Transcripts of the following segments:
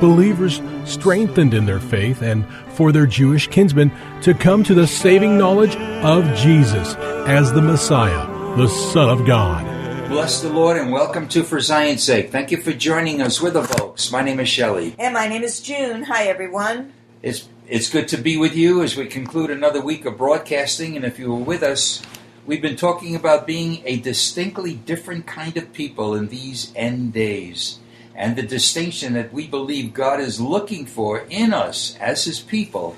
Believers strengthened in their faith and for their Jewish kinsmen to come to the saving knowledge of Jesus as the Messiah, the Son of God. Bless the Lord and welcome to For Zion's Sake. Thank you for joining us with the Volks. My name is Shelley. And my name is June. Hi, everyone. It's it's good to be with you as we conclude another week of broadcasting. And if you were with us, we've been talking about being a distinctly different kind of people in these end days and the distinction that we believe God is looking for in us as His people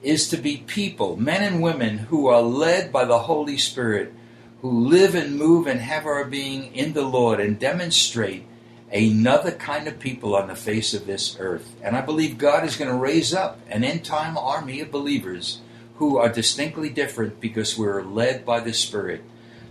is to be people, men and women who are led by the Holy Spirit, who live and move and have our being in the Lord and demonstrate another kind of people on the face of this earth. And I believe God is going to raise up an end time army of believers who are distinctly different because we're led by the Spirit.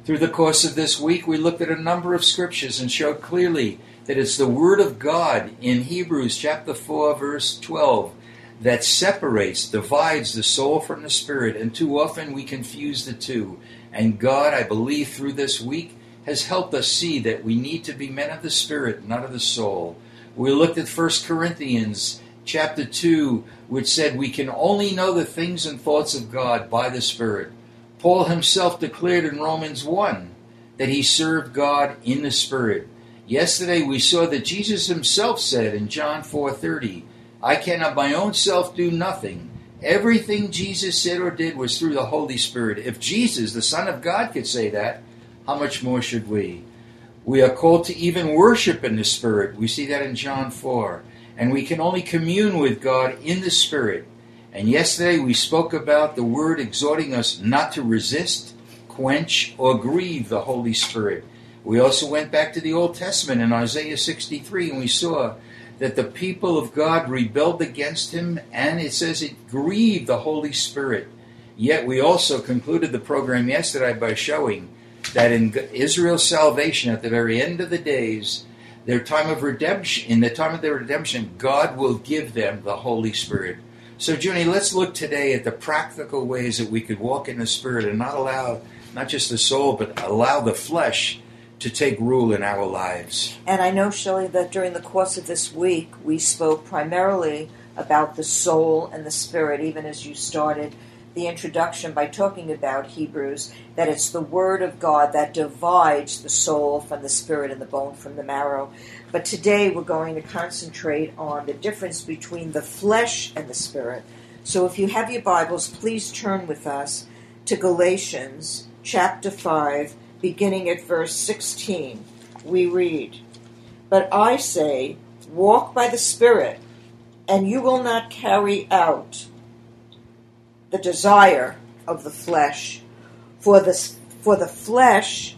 Through the course of this week, we looked at a number of scriptures and showed clearly that it's the Word of God in Hebrews chapter 4, verse 12, that separates, divides the soul from the spirit, and too often we confuse the two. And God, I believe, through this week, has helped us see that we need to be men of the spirit, not of the soul. We looked at 1 Corinthians chapter 2, which said we can only know the things and thoughts of God by the Spirit. Paul himself declared in Romans 1 that he served God in the Spirit. Yesterday we saw that Jesus himself said in John 4:30, "I can of my own self do nothing. Everything Jesus said or did was through the Holy Spirit." If Jesus, the Son of God, could say that, how much more should we? We are called to even worship in the Spirit. We see that in John 4. And we can only commune with God in the Spirit. And yesterday we spoke about the Word exhorting us not to resist, quench, or grieve the Holy Spirit. We also went back to the Old Testament in Isaiah 63 and we saw that the people of God rebelled against him and it says it grieved the Holy Spirit. Yet we also concluded the program yesterday by showing that in Israel's salvation at the very end of the days, their time of redemption, in the time of their redemption, God will give them the Holy Spirit. So, Junie, let's look today at the practical ways that we could walk in the Spirit and not allow, not just the soul, but allow the flesh to take rule in our lives. And I know, Shelley, that during the course of this week, we spoke primarily about the soul and the spirit, even as you started the introduction by talking about Hebrews, that it's the Word of God that divides the soul from the spirit and the bone from the marrow. But today we're going to concentrate on the difference between the flesh and the spirit. So if you have your Bibles, please turn with us to Galatians chapter 5 beginning at verse 16, we read, But I say, walk by the Spirit, and you will not carry out the desire of the flesh. For the, for the flesh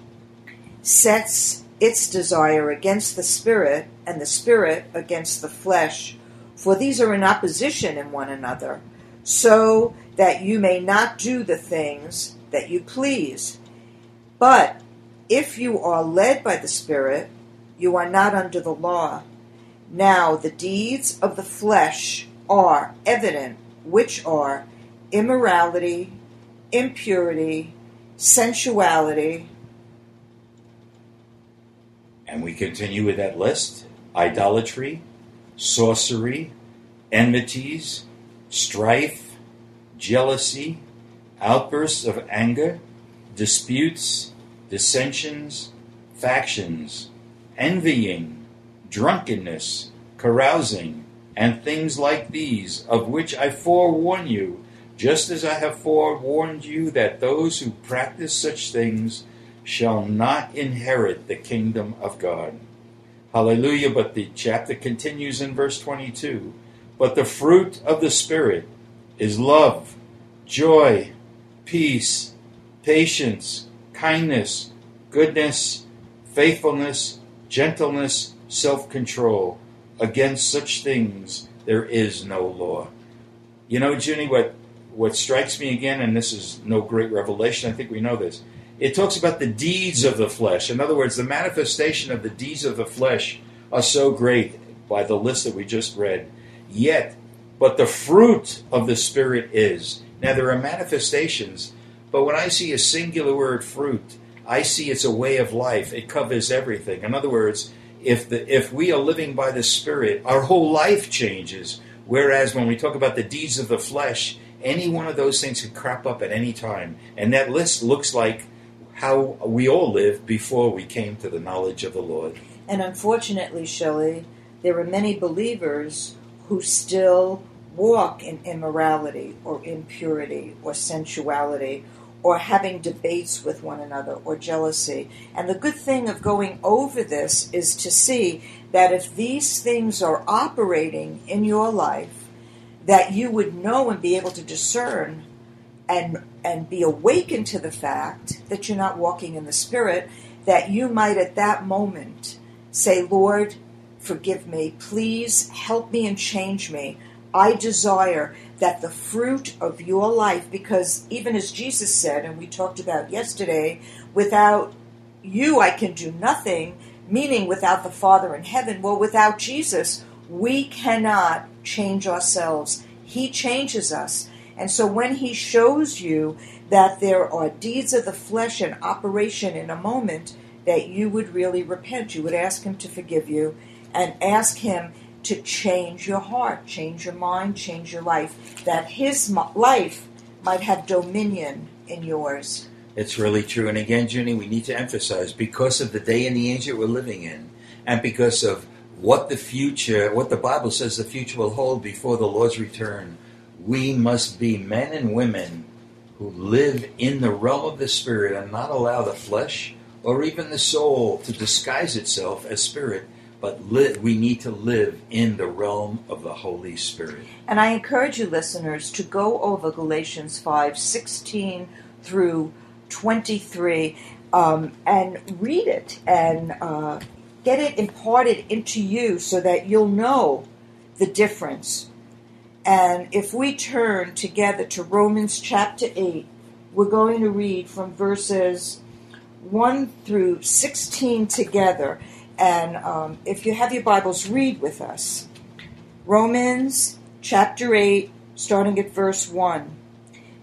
sets its desire against the Spirit, and the Spirit against the flesh. For these are in opposition in one another, so that you may not do the things that you please. But if you are led by the Spirit, you are not under the law. Now the deeds of the flesh are evident, which are immorality, impurity, sensuality. And we continue with that list idolatry, sorcery, enmities, strife, jealousy, outbursts of anger, disputes, dissensions, factions, envying, drunkenness, carousing, and things like these, of which I forewarn you, just as I have forewarned you that those who practice such things shall not inherit the kingdom of God. Hallelujah. But the chapter continues in verse 22. But the fruit of the Spirit is love, joy, peace, patience, kindness, goodness, faithfulness, gentleness, self control. Against such things there is no law. You know, Junie, what, what strikes me again, and this is no great revelation, I think we know this, it talks about the deeds of the flesh. In other words, the manifestation of the deeds of the flesh are so great by the list that we just read. Yet, but the fruit of the Spirit is. Now, there are manifestations, but when I see a singular word fruit, I see it's a way of life. It covers everything. In other words, if the if we are living by the Spirit, our whole life changes. Whereas when we talk about the deeds of the flesh, any one of those things could crop up at any time. And that list looks like how we all lived before we came to the knowledge of the Lord. And unfortunately, Shelley, there are many believers who still walk in immorality or impurity or sensuality or having debates with one another or jealousy. And the good thing of going over this is to see that if these things are operating in your life, that you would know and be able to discern and and be awakened to the fact that you're not walking in the spirit that you might at that moment say lord forgive me. Please help me and change me. I desire that the fruit of your life because even as jesus said and we talked about yesterday without you i can do nothing meaning without the father in heaven. Well without jesus we cannot change ourselves he changes us and so when he shows you that there are deeds of the flesh in operation in a moment, that you would really repent. You would ask him to forgive you and ask him to change your heart, change your mind, change your life, that his life might have dominion in yours. It's really true. And again, Junie, we need to emphasize because of the day and the age that we're living in, and because of what the future, what the Bible says the future will hold before the Lord's return, we must be men and women who live in the realm of the spirit and not allow the flesh or even the soul to disguise itself as spirit but li- we need to live in the realm of the holy spirit. And i encourage you listeners to go over galatians 5 16 through 23 um, and read it and uh, get it imparted into you so that you'll know the difference and if we turn together to Romans chapter 8, we're going to read from verses 1 through 16 together. And um, if you have your Bibles, read with us. Romans chapter 8, starting at verse 1.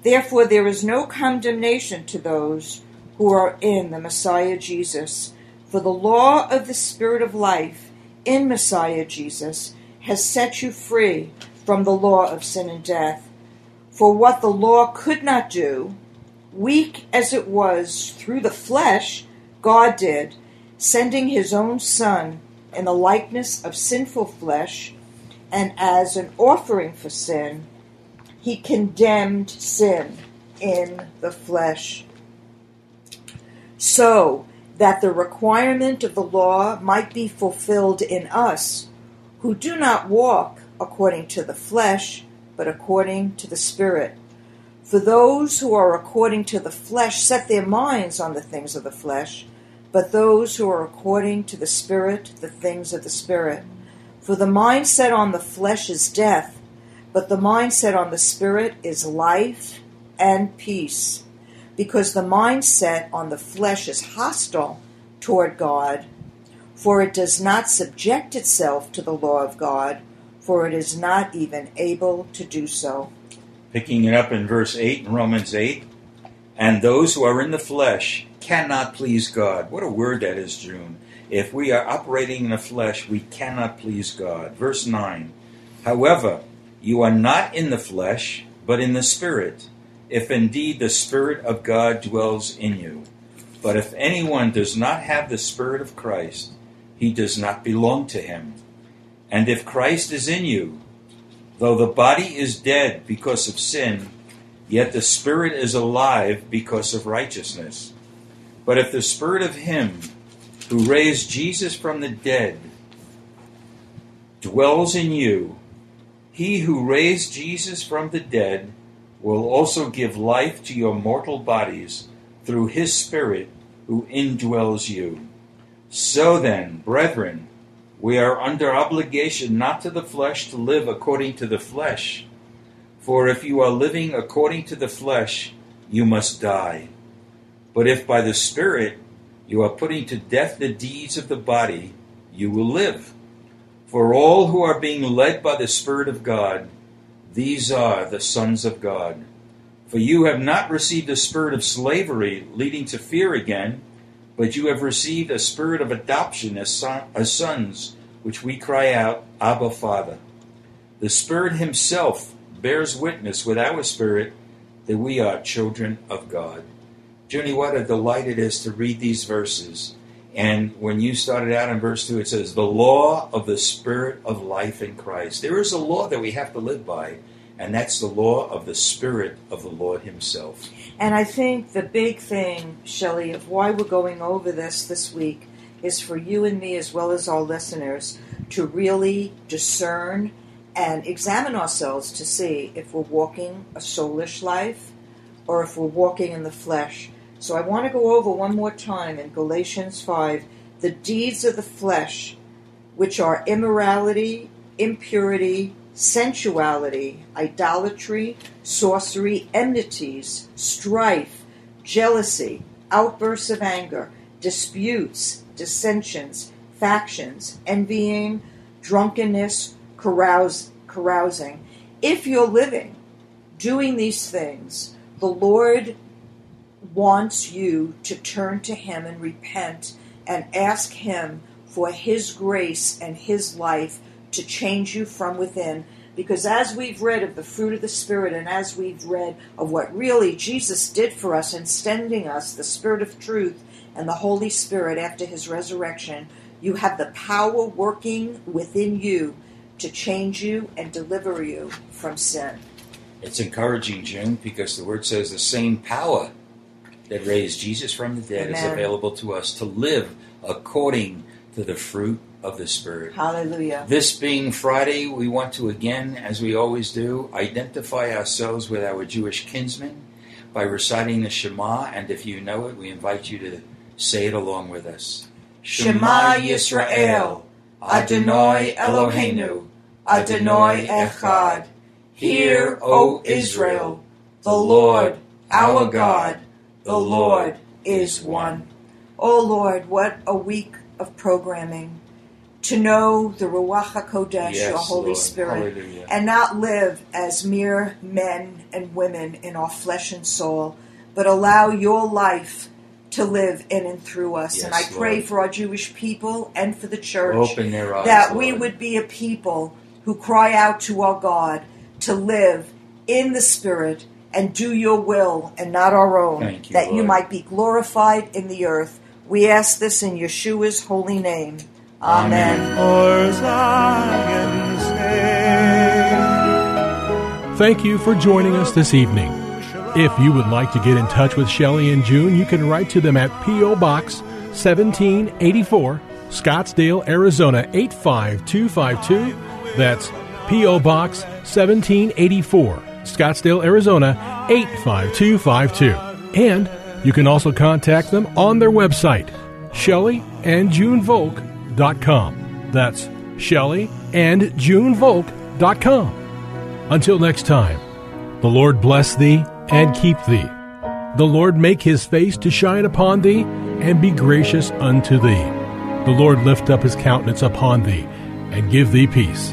Therefore, there is no condemnation to those who are in the Messiah Jesus. For the law of the Spirit of life in Messiah Jesus has set you free from the law of sin and death. For what the law could not do, weak as it was through the flesh, God did, sending his own Son in the likeness of sinful flesh, and as an offering for sin, he condemned sin in the flesh. So that the requirement of the law might be fulfilled in us, who do not walk according to the flesh, but according to the Spirit. For those who are according to the flesh set their minds on the things of the flesh, but those who are according to the Spirit, the things of the Spirit. For the mind set on the flesh is death, but the mind set on the Spirit is life and peace. Because the mind set on the flesh is hostile toward God, for it does not subject itself to the law of God for it is not even able to do so. Picking it up in verse 8 in Romans 8, and those who are in the flesh cannot please God. What a word that is, June. If we are operating in the flesh, we cannot please God. Verse 9, however, you are not in the flesh, but in the Spirit, if indeed the Spirit of God dwells in you. But if anyone does not have the Spirit of Christ, he does not belong to him. And if Christ is in you, though the body is dead because of sin, Yet the spirit is alive because of righteousness. But if the spirit of him who raised Jesus from the dead dwells in you, he who raised Jesus from the dead will also give life to your mortal bodies through his Spirit who indwells you. So then, brethren, we are under obligation not to the flesh to live according to the flesh. For if you are living according to the flesh, you must die. But if by the Spirit you are putting to death the deeds of the body, you will live. For all who are being led by the Spirit of God, these are the sons of God. For you have not received a spirit of slavery leading to fear again, but you have received a spirit of adoption as, son, as sons, which we cry out, Abba, Father. The Spirit Himself bears witness with our spirit that we are children of God. Junie, what a delight it is to read these verses and when you started out in verse 2, it says, The law of the Spirit of life in Christ. There is a law that we have to live by, and that's the law of the Spirit of the Lord Himself. And I think the big thing, Shelley, of why we're going over this this week is for you and me, as well as our listeners, to really discern and examine ourselves to see if we're walking a soulish life or if we're walking in the flesh. So I want to go over one more time in Galatians 5 the deeds of the flesh, which are immorality, impurity, sensuality, idolatry, sorcery, enmities, strife, jealousy, outbursts of anger, disputes, dissensions, factions, envying, drunkenness, carouse, carousing. If you're living doing these things, the Lord wants you to turn to Him and repent and ask Him for His grace and His life to change you from within. Because as we've read of the fruit of the Spirit and as we've read of what really Jesus did for us in sending us the Spirit of truth and the Holy Spirit after His resurrection, you have the power working within you to change you and deliver you from sin. It's encouraging, June, because the Word says the same power that raised Jesus from the dead Amen. is available to us to live according to the fruit of the Spirit. Hallelujah. This being Friday, we want to again, as we always do, identify ourselves with our Jewish kinsmen by reciting the Shema, and if you know it, we invite you to say it along with us. Shema Yisrael, Adonai Eloheinu, Adonai Echad. Hear, O Israel, the Lord, our God, the Lord is one. Oh Lord, what a week of programming to know the Ruach HaKodesh, Yes, your Holy Lord. Spirit, Hallelujah. and not live as mere men and women in our flesh and soul, but allow your life to live in and through us. and I pray Lord. for our Jewish people and for the church eyes, that we Lord. would be a people who cry out to our God to live in the Spirit and do your will and not our own, Thank you, that you might be glorified in the earth. We ask this in Yeshua's holy name. Amen. For Zion's. Thank you for joining us this evening. If you would like to get in touch with Shelley and June, you can write to them at P.O. Box 1784, Scottsdale, Arizona 85252. That's P.O. Box 1784, Scottsdale, Arizona 85252. And you can also contact them on their website, shelleyandjunevolk.com. That's shelleyandjunevolk.com. Until next time, the Lord bless thee and keep thee. The Lord make his face to shine upon thee and be gracious unto thee. The Lord lift up his countenance upon thee and give thee peace.